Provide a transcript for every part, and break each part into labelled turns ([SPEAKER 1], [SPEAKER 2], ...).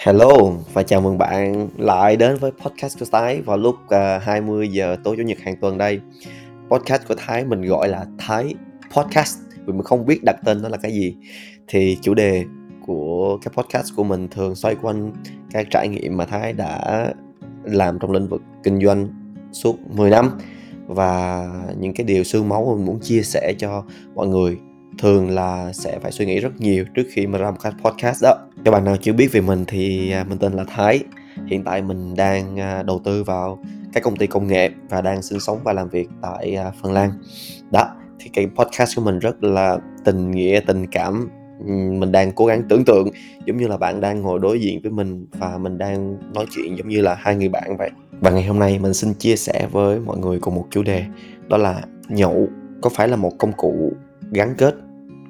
[SPEAKER 1] Hello và chào mừng bạn lại đến với podcast của Thái vào lúc à, uh, 20 giờ tối chủ nhật hàng tuần đây. Podcast của Thái mình gọi là Thái Podcast vì mình không biết đặt tên nó là cái gì. Thì chủ đề của cái podcast của mình thường xoay quanh các trải nghiệm mà Thái đã làm trong lĩnh vực kinh doanh suốt 10 năm và những cái điều xương máu mình muốn chia sẻ cho mọi người thường là sẽ phải suy nghĩ rất nhiều trước khi mà ra một cái podcast đó. Các bạn nào chưa biết về mình thì à, mình tên là Thái. Hiện tại mình đang à, đầu tư vào các công ty công nghệ và đang sinh sống và làm việc tại à, Phần Lan. Đó, thì cái podcast của mình rất là tình nghĩa, tình cảm. Mình đang cố gắng tưởng tượng giống như là bạn đang ngồi đối diện với mình và mình đang nói chuyện giống như là hai người bạn vậy. Và ngày hôm nay mình xin chia sẻ với mọi người cùng một chủ đề, đó là nhậu. Có phải là một công cụ gắn kết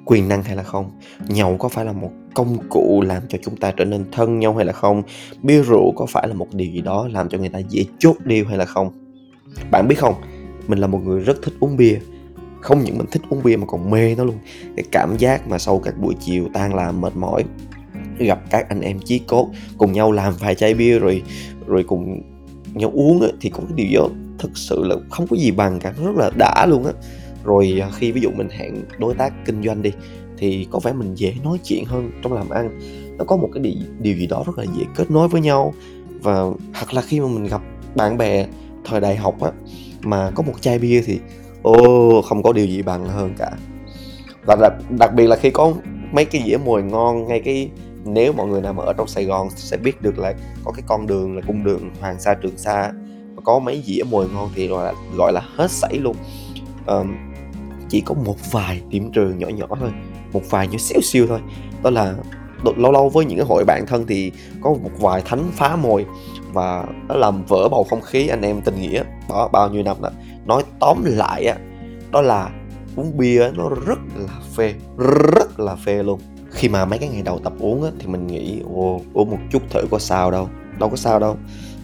[SPEAKER 1] quyền năng hay là không? Nhậu có phải là một công cụ làm cho chúng ta trở nên thân nhau hay là không? Bia rượu có phải là một điều gì đó làm cho người ta dễ chốt điêu hay là không? Bạn biết không? Mình là một người rất thích uống bia. Không những mình thích uống bia mà còn mê nó luôn. Cái cảm giác mà sau các buổi chiều tan làm mệt mỏi gặp các anh em chí cốt cùng nhau làm vài chai bia rồi rồi cùng nhau uống ấy, thì có cái điều đó thực sự là không có gì bằng cả. Nó rất là đã luôn á rồi à, khi ví dụ mình hẹn đối tác kinh doanh đi thì có vẻ mình dễ nói chuyện hơn trong làm ăn. Nó có một cái điều, điều gì đó rất là dễ kết nối với nhau. Và hoặc là khi mà mình gặp bạn bè thời đại học á mà có một chai bia thì ô không có điều gì bằng hơn cả. Và đặc, đặc biệt là khi có mấy cái dĩa mồi ngon ngay cái nếu mọi người nào mà ở trong Sài Gòn sẽ biết được là có cái con đường là cung đường Hoàng Sa Trường Sa có mấy dĩa mồi ngon thì gọi là gọi là hết sảy luôn. Um, chỉ có một vài điểm trường nhỏ nhỏ thôi một vài nhỏ xíu xíu thôi. Đó là lâu lâu với những cái hội bạn thân thì có một vài thánh phá mồi và nó làm vỡ bầu không khí anh em tình nghĩa. Đó bao nhiêu năm đó. Nói tóm lại á đó là uống bia nó rất là phê rất là phê luôn. Khi mà mấy cái ngày đầu tập uống á, thì mình nghĩ ô uống một chút thử có sao đâu đâu có sao đâu.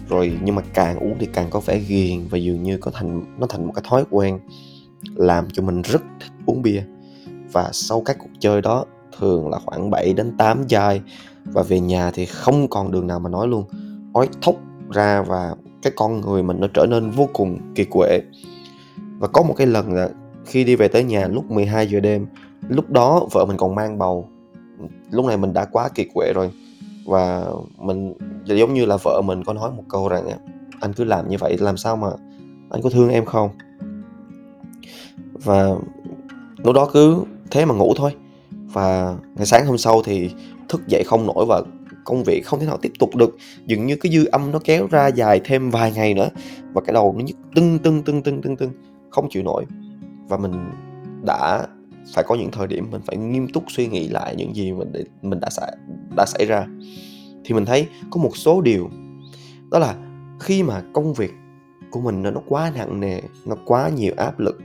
[SPEAKER 1] Rồi nhưng mà càng uống thì càng có vẻ ghiền và dường như có thành nó thành một cái thói quen làm cho mình rất thích uống bia. Và sau các cuộc chơi đó, thường là khoảng 7 đến 8 chai và về nhà thì không còn đường nào mà nói luôn. Ói thốc ra và cái con người mình nó trở nên vô cùng kiệt quệ. Và có một cái lần là khi đi về tới nhà lúc 12 giờ đêm, lúc đó vợ mình còn mang bầu. Lúc này mình đã quá kiệt quệ rồi. Và mình, giống như là vợ mình có nói một câu rằng, anh cứ làm như vậy, làm sao mà anh có thương em không? Và lúc đó cứ thế mà ngủ thôi. Và ngày sáng hôm sau thì thức dậy không nổi và công việc không thể nào tiếp tục được. Dường như cái dư âm nó kéo ra dài thêm vài ngày nữa. Và cái đầu nó nhức tưng tưng tưng tưng tưng tưng, không chịu nổi. Và mình đã phải có những thời điểm mình phải nghiêm túc suy nghĩ lại những gì mình mình đã xảy đã xảy ra. Thì mình thấy có một số điều. Đó là khi mà công việc của mình nó quá nặng nề, nó quá nhiều áp lực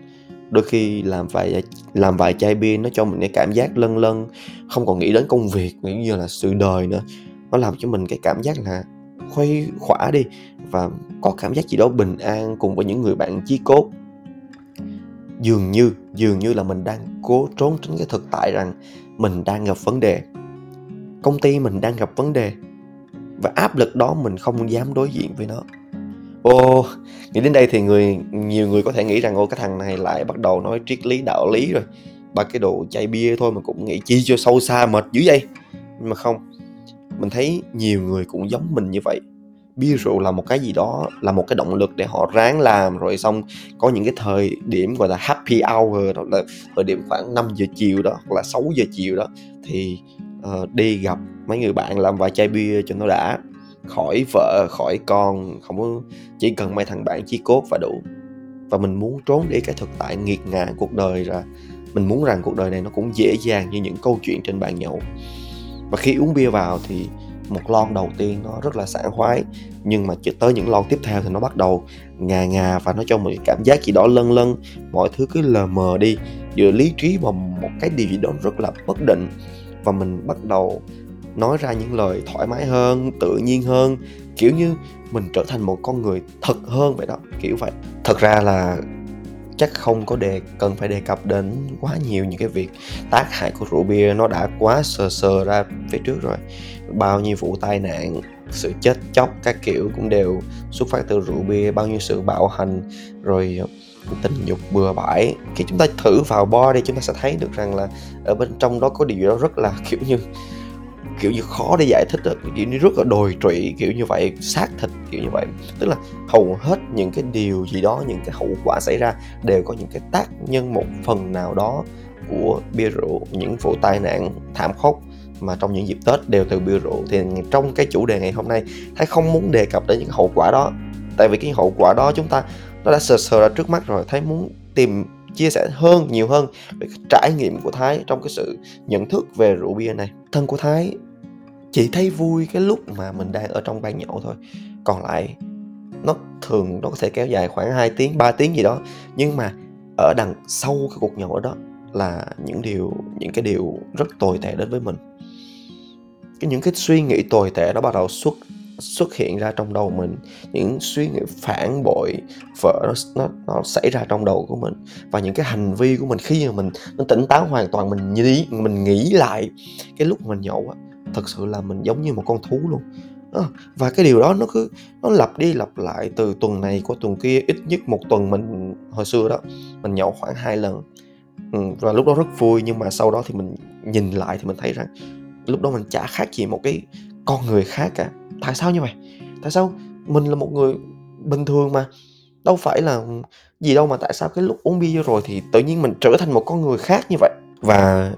[SPEAKER 1] đôi khi làm vài làm vài chai bia nó cho mình cái cảm giác lân lân không còn nghĩ đến công việc, nghĩ như là sự đời nữa. Nó làm cho mình cái cảm giác là khuây khỏa đi và có cảm giác gì đó bình an cùng với những người bạn chí cốt. Dường như dường như là mình đang cố trốn tránh cái thực tại rằng mình đang gặp vấn đề. Công ty mình đang gặp vấn đề và áp lực đó mình không dám đối diện với nó. Ô, nghĩ đến đây thì người nhiều người có thể nghĩ rằng ô cái thằng này lại bắt đầu nói triết lý đạo lý rồi. Ba cái đồ chai bia thôi mà cũng nghĩ chi cho sâu xa mệt dữ vậy. Nhưng mà không. Mình thấy nhiều người cũng giống mình như vậy. Bia rượu là một cái gì đó, là một cái động lực để họ ráng làm rồi xong có những cái thời điểm gọi là happy hour đó là thời điểm khoảng 5 giờ chiều đó hoặc là 6 giờ chiều đó thì uh, đi gặp mấy người bạn làm vài chai bia cho nó đã khỏi vợ, khỏi con, không có, chỉ cần mấy thằng bạn chi cốt và đủ. Và mình muốn trốn đi cái thực tại nghiệt ngã cuộc đời ra. Mình muốn rằng cuộc đời này nó cũng dễ dàng như những câu chuyện trên bàn nhậu. Và khi uống bia vào thì một lon đầu tiên nó rất là sảng khoái, nhưng mà chưa tới những lon tiếp theo thì nó bắt đầu ngà ngà và nó cho mình cảm giác gì đó lân lân mọi thứ cứ lờ mờ đi. Giữa lý trí và một cái điều gì đó rất là bất định. Và mình bắt đầu nói ra những lời thoải mái hơn, tự nhiên hơn, kiểu như mình trở thành một con người thật hơn vậy đó. Kiểu vậy. Thật ra là chắc không có đề, cần phải đề cập đến quá nhiều những cái việc tác hại của rượu bia, nó đã quá sờ sờ ra phía trước rồi. Bao nhiêu vụ tai nạn, sự chết chóc các kiểu cũng đều xuất phát từ rượu bia, bao nhiêu sự bạo hành, rồi tình dục bừa bãi. Khi chúng ta thử vào bo đi, chúng ta sẽ thấy được rằng là ở bên trong đó có điều gì đó rất là, kiểu như kiểu như khó để giải thích được, kiểu như rất là đồi trụy kiểu như vậy, xác thịt kiểu như vậy. Tức là hầu hết những cái điều gì đó, những cái hậu quả xảy ra đều có những cái tác nhân một phần nào đó của bia rượu, những vụ tai nạn thảm khốc mà trong những dịp Tết đều từ bia rượu. Thì trong cái chủ đề ngày hôm nay, Thái không muốn đề cập đến những hậu quả đó, tại vì cái hậu quả đó chúng ta, nó đã sờ sờ ra trước mắt rồi. Thái muốn tìm, chia sẻ hơn, nhiều hơn về cái trải nghiệm của Thái trong cái sự nhận thức về rượu bia này. Thân của Thái chỉ thấy vui cái lúc mà mình đang ở trong ban nhậu thôi. Còn lại nó thường nó có thể kéo dài khoảng 2 tiếng 3 tiếng gì đó. Nhưng mà ở đằng sau cái cuộc nhậu đó là những điều những cái điều rất tồi tệ đến với mình. Cái những cái suy nghĩ tồi tệ nó bắt đầu xuất xuất hiện ra trong đầu mình. Những suy nghĩ phản bội vợ nó, nó nó xảy ra trong đầu của mình. Và những cái hành vi của mình khi mà mình nó tỉnh táo hoàn toàn mình nghĩ mình nghĩ lại cái lúc mình nhậu á thật sự là mình giống như một con thú luôn. À, và cái điều đó nó cứ nó lặp đi lặp lại từ tuần này qua tuần kia ít nhất một tuần mình hồi xưa đó mình nhậu khoảng hai lần. Ừ, và lúc đó rất vui nhưng mà sau đó thì mình nhìn lại thì mình thấy rằng lúc đó mình chả khác gì một cái con người khác cả. Tại sao như vậy? Tại sao mình là một người bình thường mà? Đâu phải là gì đâu mà tại sao cái lúc uống bia rồi thì tự nhiên mình trở thành một con người khác như vậy? Và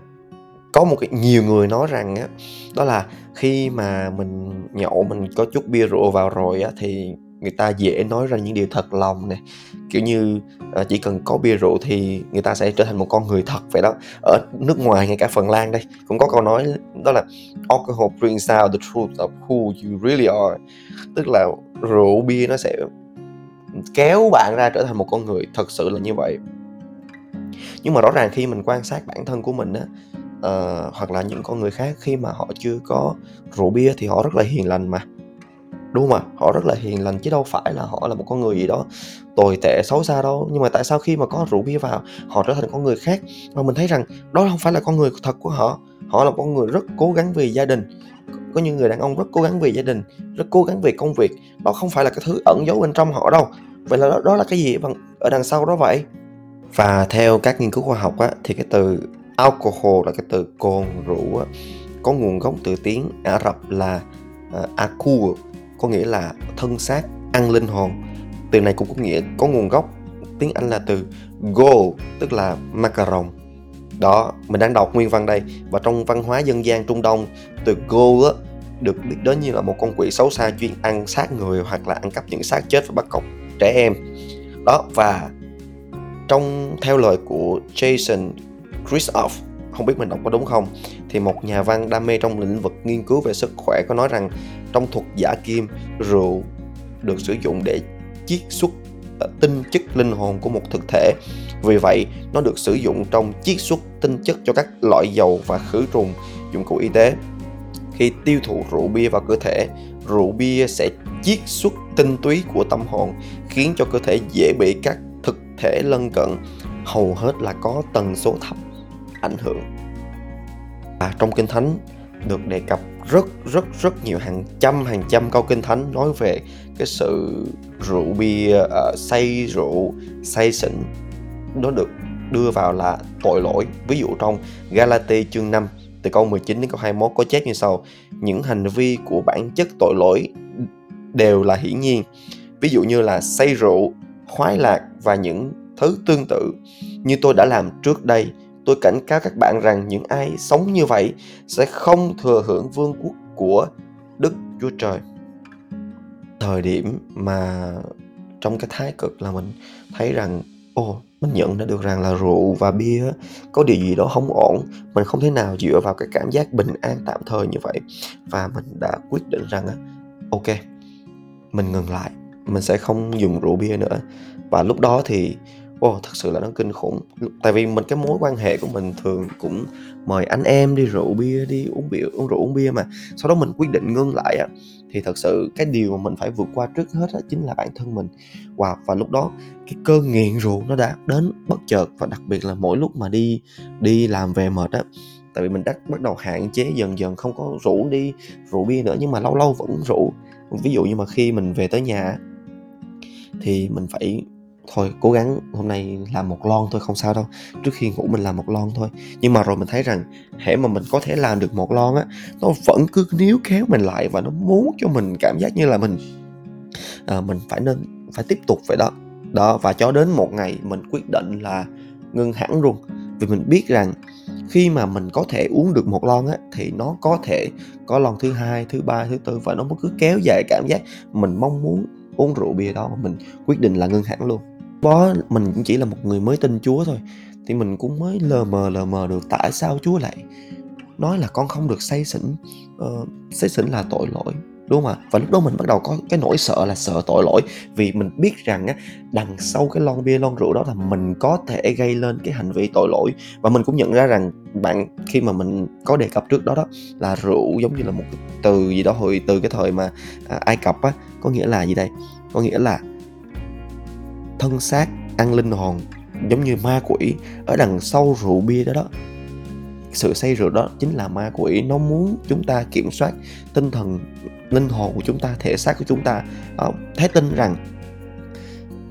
[SPEAKER 1] có một cái nhiều người nói rằng á đó là khi mà mình nhậu mình có chút bia rượu vào rồi á thì người ta dễ nói ra những điều thật lòng nè. Kiểu như uh, chỉ cần có bia rượu thì người ta sẽ trở thành một con người thật vậy đó. Ở nước ngoài ngay cả phần lan đây cũng có câu nói đó là alcohol brings out the truth of who you really are. Tức là rượu bia nó sẽ kéo bạn ra trở thành một con người thật sự là như vậy. Nhưng mà rõ ràng khi mình quan sát bản thân của mình á uh, hoặc là những con người khác khi mà họ chưa có rượu bia thì họ rất là hiền lành mà. Đúng không ạ? Họ rất là hiền lành chứ đâu phải là họ là một con người gì đó tồi tệ xấu xa đâu. Nhưng mà tại sao khi mà có rượu bia vào họ trở thành con người khác? Mà mình thấy rằng đó không phải là con người thật của họ. Họ là con người rất cố gắng vì gia đình. Có những người đàn ông rất cố gắng vì gia đình rất cố gắng vì công việc. Đó không phải là cái thứ ẩn giấu bên trong họ đâu. Vậy là đó, đó là cái gì? Bằng ở đằng sau đó vậy. Và theo các nghiên cứu khoa học á, thì cái từ alcohol là cái từ cồn rượu á, có nguồn gốc từ tiếng Ả Rập là ờ, uh, akul có nghĩa là thân xác ăn linh hồn. Từ này cũng có nghĩa có nguồn gốc tiếng Anh là từ go tức là macaron. Đó mình đang đọc nguyên văn đây và trong văn hóa dân gian Trung Đông từ go á, được biết đến như là một con quỷ xấu xa chuyên ăn xác người hoặc là ăn cắp những xác chết và bắt cóc trẻ em. Đó và trong theo lời của Jason Christoph không biết mình đọc có đúng không? Thì một nhà văn đam mê trong lĩnh vực nghiên cứu về sức khỏe có nói rằng trong thuật giả kim, rượu được sử dụng để chiết xuất ờ, tinh chất linh hồn của một thực thể. Vì vậy, nó được sử dụng trong chiết xuất tinh chất cho các loại dầu và khử trùng, dụng cụ y tế. Khi tiêu thụ rượu bia vào cơ thể, rượu bia sẽ chiết xuất tinh túy của tâm hồn, khiến cho cơ thể dễ bị các thực thể lân cận. Hầu hết là có tần số thấp ảnh hưởng. Và trong kinh thánh được đề cập rất rất rất nhiều hàng trăm hàng trăm câu kinh thánh nói về cái sự rượu bia uh, say rượu say xỉn. Nó được đưa vào là tội lỗi. Ví dụ trong Galati chương 5 từ câu 19 đến câu 21 có chép như sau những hành vi của bản chất tội lỗi đều là hiển nhiên. Ví dụ như là say rượu khoái lạc và những thứ tương tự. Như tôi đã làm trước đây tôi cảnh cáo các bạn rằng những ai sống như vậy sẽ không thừa hưởng vương quốc của Đức Chúa Trời. Thời điểm mà trong cái thái cực là mình thấy rằng, ồ, mình nhận ra được rằng là rượu và bia có điều gì đó không ổn. Mình không thể nào dựa vào cái cảm giác bình an tạm thời như vậy. Và mình đã quyết định rằng ok, mình ngừng lại. Mình sẽ không dùng rượu bia nữa. Và lúc đó thì Ồ, thật sự là nó kinh khủng. Tại vì mình cái mối quan hệ của mình thường cũng mời anh em đi rượu bia, đi uống bia, uống rượu uống bia mà. Sau đó mình quyết định ngưng lại á thì thật sự cái điều mà mình phải vượt qua trước hết đó chính là bản thân mình và và lúc đó cái cơn nghiện rượu nó đã đến bất chợt và đặc biệt là mỗi lúc mà đi đi làm về mệt á tại vì mình đã bắt đầu hạn chế dần dần không có rượu đi rượu bia nữa nhưng mà lâu lâu vẫn rượu. ví dụ như mà khi mình về tới nhà thì mình phải thôi cố gắng hôm nay làm một lon thôi không sao đâu. Trước khi ngủ mình làm một lon thôi. Nhưng mà rồi mình thấy rằng hễ mà mình có thể làm được một lon á nó vẫn cứ níu kéo mình lại và nó muốn cho mình cảm giác như là mình à, mình phải nên phải tiếp tục vậy đó. Đó và cho đến một ngày mình quyết định là ngưng hẳn luôn. Vì mình biết rằng khi mà mình có thể uống được một lon á thì nó có thể có lon thứ hai thứ ba thứ tư và nó cứ kéo dài cảm giác mình mong muốn uống rượu bia đó. Mà mình quyết định là ngưng hẳn luôn đó mình cũng chỉ là một người mới tin Chúa thôi. Thì mình cũng mới lờ mờ lờ mờ được tại sao Chúa lại nói là con không được say xỉn uh, say xỉn là tội lỗi đúng không ạ? Và lúc đó mình bắt đầu có cái nỗi sợ là sợ tội lỗi. Vì mình biết rằng á đằng sau cái lon bia lon rượu đó là mình có thể gây lên cái hành vi tội lỗi. Và mình cũng nhận ra rằng bạn khi mà mình có đề cập trước đó đó là rượu giống như là một từ gì đó hồi từ cái thời mà à, ai cập á có nghĩa là gì đây? Có nghĩa là thân xác, ăn linh hồn, giống như ma quỷ ở đằng sau rượu bia đó đó. Sự say rượu đó chính là ma quỷ, nó muốn chúng ta kiểm soát tinh thần, linh hồn của chúng ta, thể xác của chúng ta. Ờ, thấy tin rằng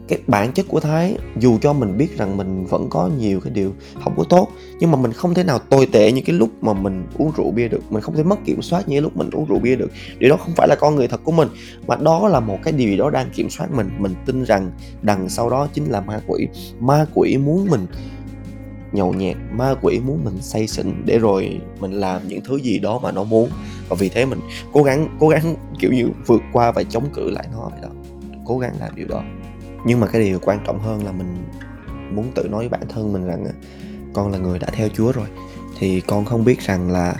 [SPEAKER 1] cái bản chất của thái, dù cho mình biết rằng mình vẫn có nhiều cái điều không có tốt, nhưng mà mình không thể nào tồi tệ như cái lúc mà mình uống rượu bia được. Mình không thể mất kiểm soát như cái lúc mình uống rượu bia được. Điều đó không phải là con người thật của mình, mà đó là một cái điều gì đó đang kiểm soát mình. Mình tin rằng đằng sau đó chính là ma quỷ. Ma quỷ muốn mình nhậu nhẹt, ma quỷ muốn mình say xỉn để rồi mình làm những thứ gì đó mà nó muốn. Và vì thế mình cố gắng cố gắng kiểu như vượt qua và chống cự lại nó vậy đó. Cố gắng làm điều đó nhưng mà cái điều quan trọng hơn là mình muốn tự nói với bản thân mình rằng con là người đã theo Chúa rồi. Thì con không biết rằng là,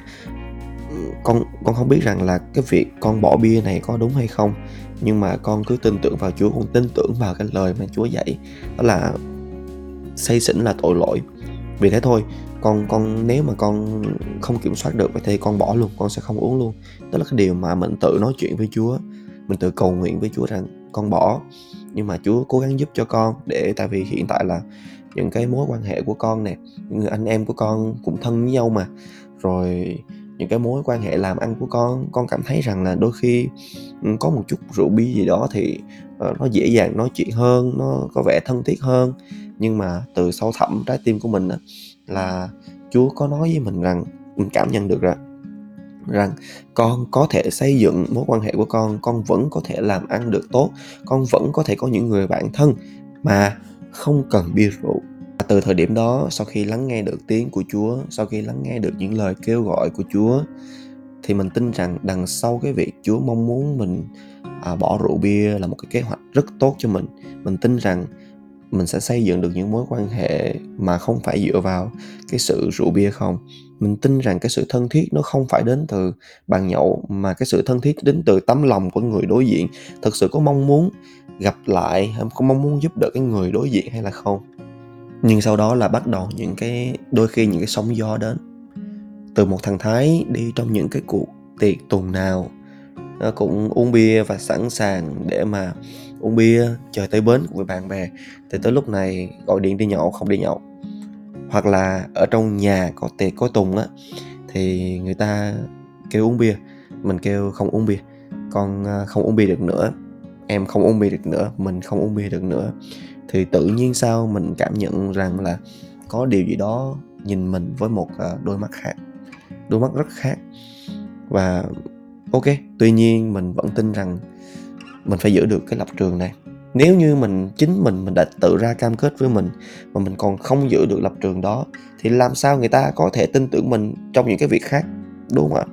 [SPEAKER 1] con con không biết rằng là cái việc con bỏ bia này có đúng hay không. Nhưng mà con cứ tin tưởng vào Chúa, con tin tưởng vào cái lời mà Chúa dạy. Đó là say xỉn là tội lỗi. Vì thế thôi, con con, nếu mà con không kiểm soát được vậy thì con bỏ luôn, con sẽ không uống luôn. Đó là cái điều mà mình tự nói chuyện với Chúa, mình tự cầu nguyện với Chúa rằng con bỏ nhưng mà Chúa cố gắng giúp cho con để, tại vì hiện tại là những cái mối quan hệ của con nè, những người anh em của con cũng thân với nhau mà. Rồi những cái mối quan hệ làm ăn của con con cảm thấy rằng là đôi khi ừ, có một chút rượu bia gì đó thì ờ, nó dễ dàng nói chuyện hơn, nó có vẻ thân thiết hơn. Nhưng mà từ sâu thẳm trái tim của mình là Chúa có nói với mình rằng, mình cảm nhận được rằng rằng con có thể xây dựng mối quan hệ của con con vẫn có thể làm ăn được tốt con vẫn có thể có những người bạn thân mà không cần bia rượu. Và từ thời điểm đó sau khi lắng nghe được tiếng của chúa sau khi lắng nghe được những lời kêu gọi của chúa thì mình tin rằng đằng sau cái việc chúa mong muốn mình à, bỏ rượu bia là một cái kế hoạch rất tốt cho mình. Mình tin rằng mình sẽ xây dựng được những mối quan hệ mà không phải dựa vào cái sự rượu bia không? Mình tin rằng cái sự thân thiết nó không phải đến từ bàn nhậu, mà cái sự thân thiết đến từ tấm lòng của người đối diện. Thực sự có mong muốn gặp lại, hay có mong muốn giúp đỡ cái người đối diện hay là không? Nhưng sau đó là bắt đầu những cái, đôi khi những cái sóng gió đến. Từ một thằng thái đi trong những cái cuộc tiệc tuần nào nó cũng uống bia và sẵn sàng để mà uống bia chờ tới bến với bạn bè, thì tới lúc này gọi điện đi nhậu, không đi nhậu. Hoặc là ở trong nhà có tiệc có tùng á, thì người ta kêu uống bia, mình kêu không uống bia. Con à, không uống bia được nữa, em không uống bia được nữa, mình không uống bia được nữa. Thì tự nhiên sao mình cảm nhận rằng là có điều gì đó nhìn mình với một à, đôi mắt khác, đôi mắt rất khác. Và, ok, tuy nhiên mình vẫn tin rằng mình phải giữ được cái lập trường này. Nếu như mình chính mình mình đã tự ra cam kết với mình mà mình còn không giữ được lập trường đó thì làm sao người ta có thể tin tưởng mình trong những cái việc khác đúng không ạ?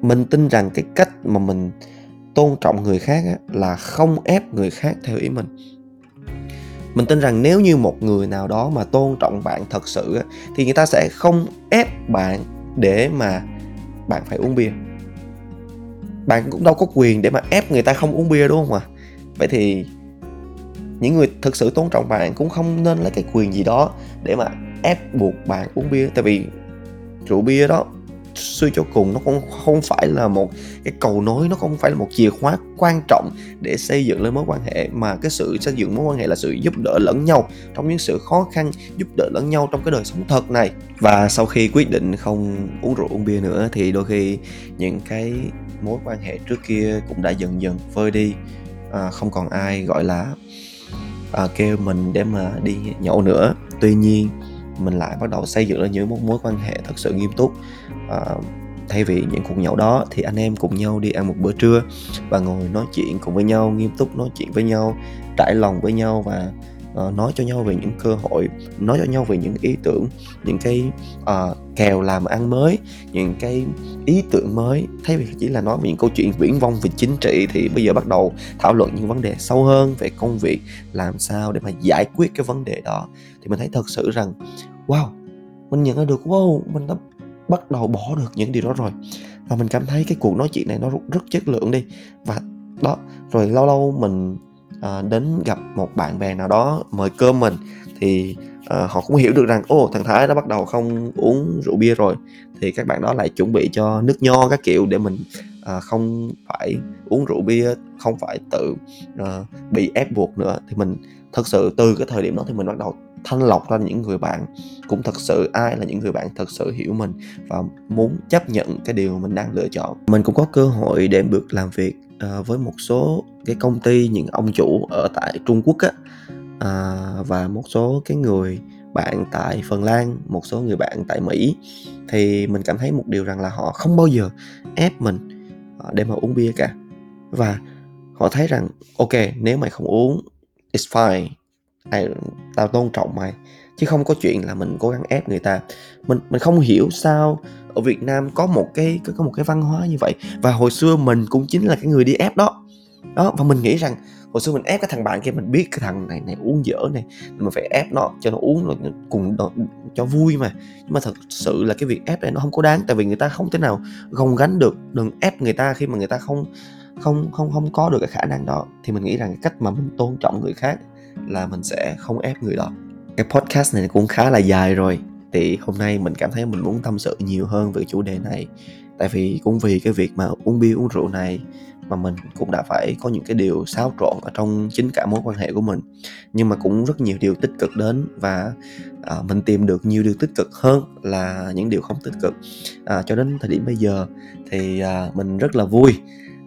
[SPEAKER 1] Mình tin rằng cái cách mà mình tôn trọng người khác á, là không ép người khác theo ý mình. Mình tin rằng nếu như một người nào đó mà tôn trọng bạn thật sự á, thì người ta sẽ không ép bạn để mà bạn phải uống bia bạn cũng đâu có quyền để mà ép người ta không uống bia, đúng không ạ à? vậy thì những người thực sự tôn trọng bạn cũng không nên lấy cái quyền gì đó để mà ép buộc bạn uống bia tại vì rượu bia đó, suy cho cùng nó cũng không phải là một cái cầu nối, nó không phải là một chìa khóa quan trọng để xây dựng lên mối quan hệ, mà cái sự xây dựng mối quan hệ là sự giúp đỡ lẫn nhau trong những sự khó khăn, giúp đỡ lẫn nhau trong cái đời sống thật này và sau khi quyết định không uống rượu, uống bia nữa thì đôi khi những cái mối quan hệ trước kia cũng đã dần dần vơi đi. À, không còn ai gọi là à, kêu mình để mà đi nhậu nữa. Tuy nhiên mình lại bắt đầu xây dựng lên những mối quan hệ thật sự nghiêm túc. À, thay vì những cuộc nhậu đó thì anh em cùng nhau đi ăn một bữa trưa và ngồi nói chuyện cùng với nhau nghiêm túc nói chuyện với nhau trải lòng với nhau và uh, nói cho nhau về những cơ hội nói cho nhau về những ý tưởng những cái uh, kèo làm ăn mới những cái ý tưởng mới. Thay vì chỉ là nói về những câu chuyện viễn vông về chính trị thì bây giờ bắt đầu thảo luận những vấn đề sâu hơn về công việc làm sao để mà giải quyết cái vấn đề đó. Thì mình thấy thật sự rằng wow mình nhận ra được wow mình đã bắt đầu bỏ được những điều đó rồi. Và mình cảm thấy cái cuộc nói chuyện này nó rất chất lượng đi. Và đó rồi lâu lâu mình à, đến gặp một bạn bè nào đó mời cơm mình thì à, họ cũng hiểu được rằng ô thằng thái đã bắt đầu không uống rượu bia rồi. Thì các bạn đó lại chuẩn bị cho nước nho các kiểu để mình à, không phải uống rượu bia không phải tự à, bị ép buộc nữa. Thì mình thật sự từ cái thời điểm đó thì mình bắt đầu thanh lọc ra những người bạn cũng thật sự ai là những người bạn thật sự hiểu mình và muốn chấp nhận cái điều mình đang lựa chọn. Mình cũng có cơ hội để được làm việc uh, với một số cái công ty những ông chủ ở tại Trung Quốc á. Uh, và một số cái người bạn tại Phần Lan một số người bạn tại Mỹ. Thì mình cảm thấy một điều rằng là họ không bao giờ ép mình ờ, để mà uống bia cả. Và họ thấy rằng ok nếu mày không uống it's fine ai tao tôn trọng mày. Chứ không có chuyện là mình cố gắng ép người ta. Mình mình không hiểu sao ở Việt Nam có một cái có một cái văn hóa như vậy. Và hồi xưa mình cũng chính là cái người đi ép đó. Đó và mình nghĩ rằng hồi xưa mình ép cái thằng bạn kia mình biết cái thằng này này uống dở này mình phải ép nó cho nó uống rồi cùng nó, cho vui mà. Nhưng mà thật sự là cái việc ép này nó không có đáng tại vì người ta không thể nào gồng gánh được đừng ép người ta khi mà người ta không không không không có được cái khả năng đó. Thì mình nghĩ rằng cái cách mà mình tôn trọng người khác là mình sẽ không ép người đó. Cái podcast này cũng khá là dài rồi thì hôm nay mình cảm thấy mình muốn tâm sự nhiều hơn về chủ đề này. Tại vì cũng vì cái việc mà uống bia uống rượu này mà mình cũng đã phải có những cái điều xáo trộn ở trong chính cả mối quan hệ của mình. Nhưng mà cũng rất nhiều điều tích cực đến và à, mình tìm được nhiều điều tích cực hơn là những điều không tích cực. À, cho đến thời điểm bây giờ thì à, mình rất là vui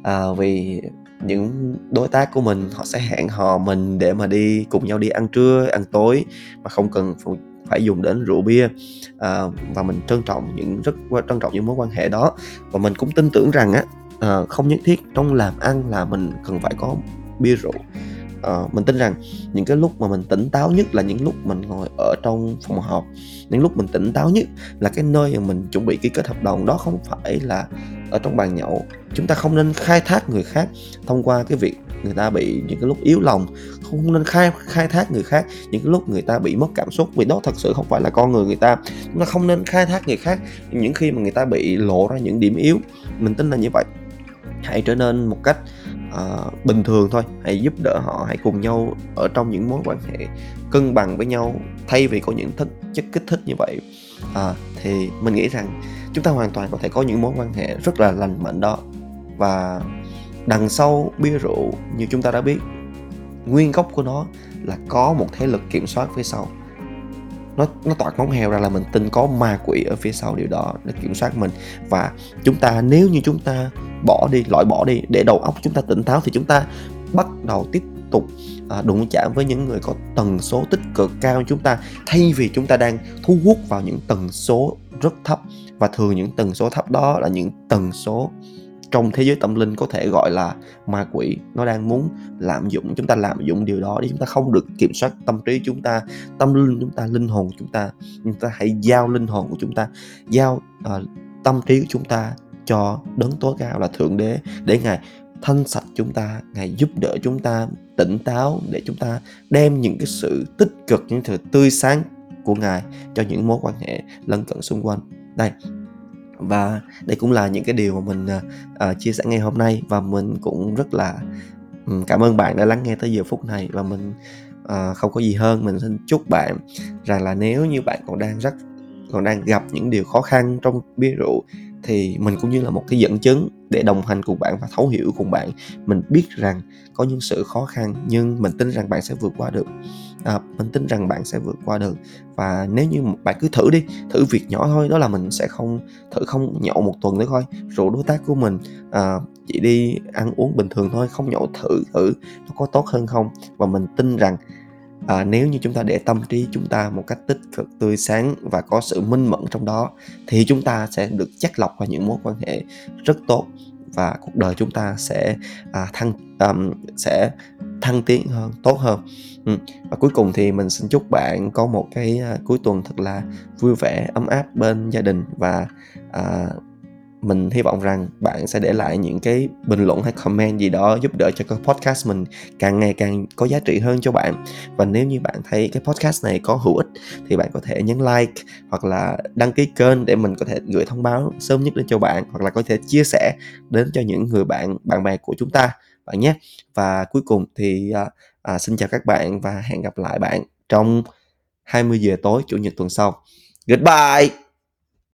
[SPEAKER 1] à, vì những đối tác của mình họ sẽ hẹn hò mình để mà đi cùng nhau đi ăn trưa ăn tối mà không cần phải dùng đến rượu bia. À, và mình trân trọng những rất trân trọng những mối quan hệ đó. Và mình cũng tin tưởng rằng á à, không nhất thiết trong làm ăn là mình cần phải có bia rượu uh, mình tin rằng những cái lúc mà mình tỉnh táo nhất là những lúc mình ngồi ở trong phòng họp. Những lúc mình tỉnh táo nhất là cái nơi mà mình chuẩn bị ký kết hợp đồng đó không phải là ở trong bàn nhậu. Chúng ta không nên khai thác người khác thông qua cái việc người ta bị những cái lúc yếu lòng không nên khai khai thác người khác những cái lúc người ta bị mất cảm xúc vì đó thật sự không phải là con người người ta. Chúng ta không nên khai thác người khác những khi mà người ta bị lộ ra những điểm yếu. Mình tin là như vậy. Hãy trở nên một cách uh, bình thường thôi. Hãy giúp đỡ họ hãy cùng nhau ở trong những mối quan hệ cân bằng với nhau thay vì có những thích chất kích thích như vậy. Uh, thì mình nghĩ rằng chúng ta hoàn toàn có thể có những mối quan hệ rất là lành mạnh đó. Và đằng sau bia rượu như chúng ta đã biết nguyên gốc của nó là có một thế lực kiểm soát phía sau nó nó toạc móng heo ra là mình tin có ma quỷ ở phía sau điều đó để kiểm soát mình. Và chúng ta nếu như chúng ta bỏ đi loại bỏ đi để đầu óc chúng ta tỉnh táo thì chúng ta bắt đầu tiếp tục à, đụng chạm với những người có tần số tích cực cao chúng ta thay vì chúng ta đang thu hút vào những tần số rất thấp. Và thường những tần số thấp đó là những tần số trong thế giới tâm linh có thể gọi là ma quỷ. Nó đang muốn lạm dụng chúng ta lạm dụng điều đó để chúng ta không được kiểm soát tâm trí chúng ta tâm linh chúng ta linh hồn chúng ta. Chúng ta hãy giao linh hồn của chúng ta giao uh, tâm trí của chúng ta cho đấng tối cao là thượng đế để ngài thanh sạch chúng ta ngài giúp đỡ chúng ta tỉnh táo để chúng ta đem những cái sự tích cực những sự tươi sáng của ngài cho những mối quan hệ lân cận xung quanh. Đây và đây cũng là những cái điều mà mình uh, chia sẻ ngày hôm nay. Và mình cũng rất là um, cảm ơn bạn đã lắng nghe tới giờ phút này. Và mình uh, không có gì hơn. Mình xin chúc bạn rằng là nếu như bạn còn đang rất còn đang gặp những điều khó khăn trong bia rượu thì mình cũng như là một cái dẫn chứng để đồng hành cùng bạn và thấu hiểu cùng bạn. Mình biết rằng có những sự khó khăn nhưng mình tin rằng bạn sẽ vượt qua được. À, mình tin rằng bạn sẽ vượt qua được. Và nếu như bạn cứ thử đi thử việc nhỏ thôi đó là mình sẽ không thử không nhậu một tuần nữa thôi. Rủ đối tác của mình à, chỉ đi ăn uống bình thường thôi không nhậu thử thử nó có tốt hơn không? Và mình tin rằng à, nếu như chúng ta để tâm trí chúng ta một cách tích cực tươi sáng và có sự minh mẫn trong đó thì chúng ta sẽ được chắc lọc qua những mối quan hệ rất tốt và cuộc đời chúng ta sẽ à, thăng um, sẽ thăng tiến hơn tốt hơn ừ. và cuối cùng thì mình xin chúc bạn có một cái uh, cuối tuần thật là vui vẻ ấm áp bên gia đình và uh, mình hy vọng rằng bạn sẽ để lại những cái bình luận hay comment gì đó giúp đỡ cho cái podcast mình càng ngày càng có giá trị hơn cho bạn. Và nếu như bạn thấy cái podcast này có hữu ích thì bạn có thể nhấn like hoặc là đăng ký kênh để mình có thể gửi thông báo sớm nhất đến cho bạn hoặc là có thể chia sẻ đến cho những người bạn bạn bè của chúng ta bạn nhé. Và cuối cùng thì à, à, xin chào các bạn và hẹn gặp lại bạn trong 20 giờ tối chủ nhật tuần sau. Goodbye!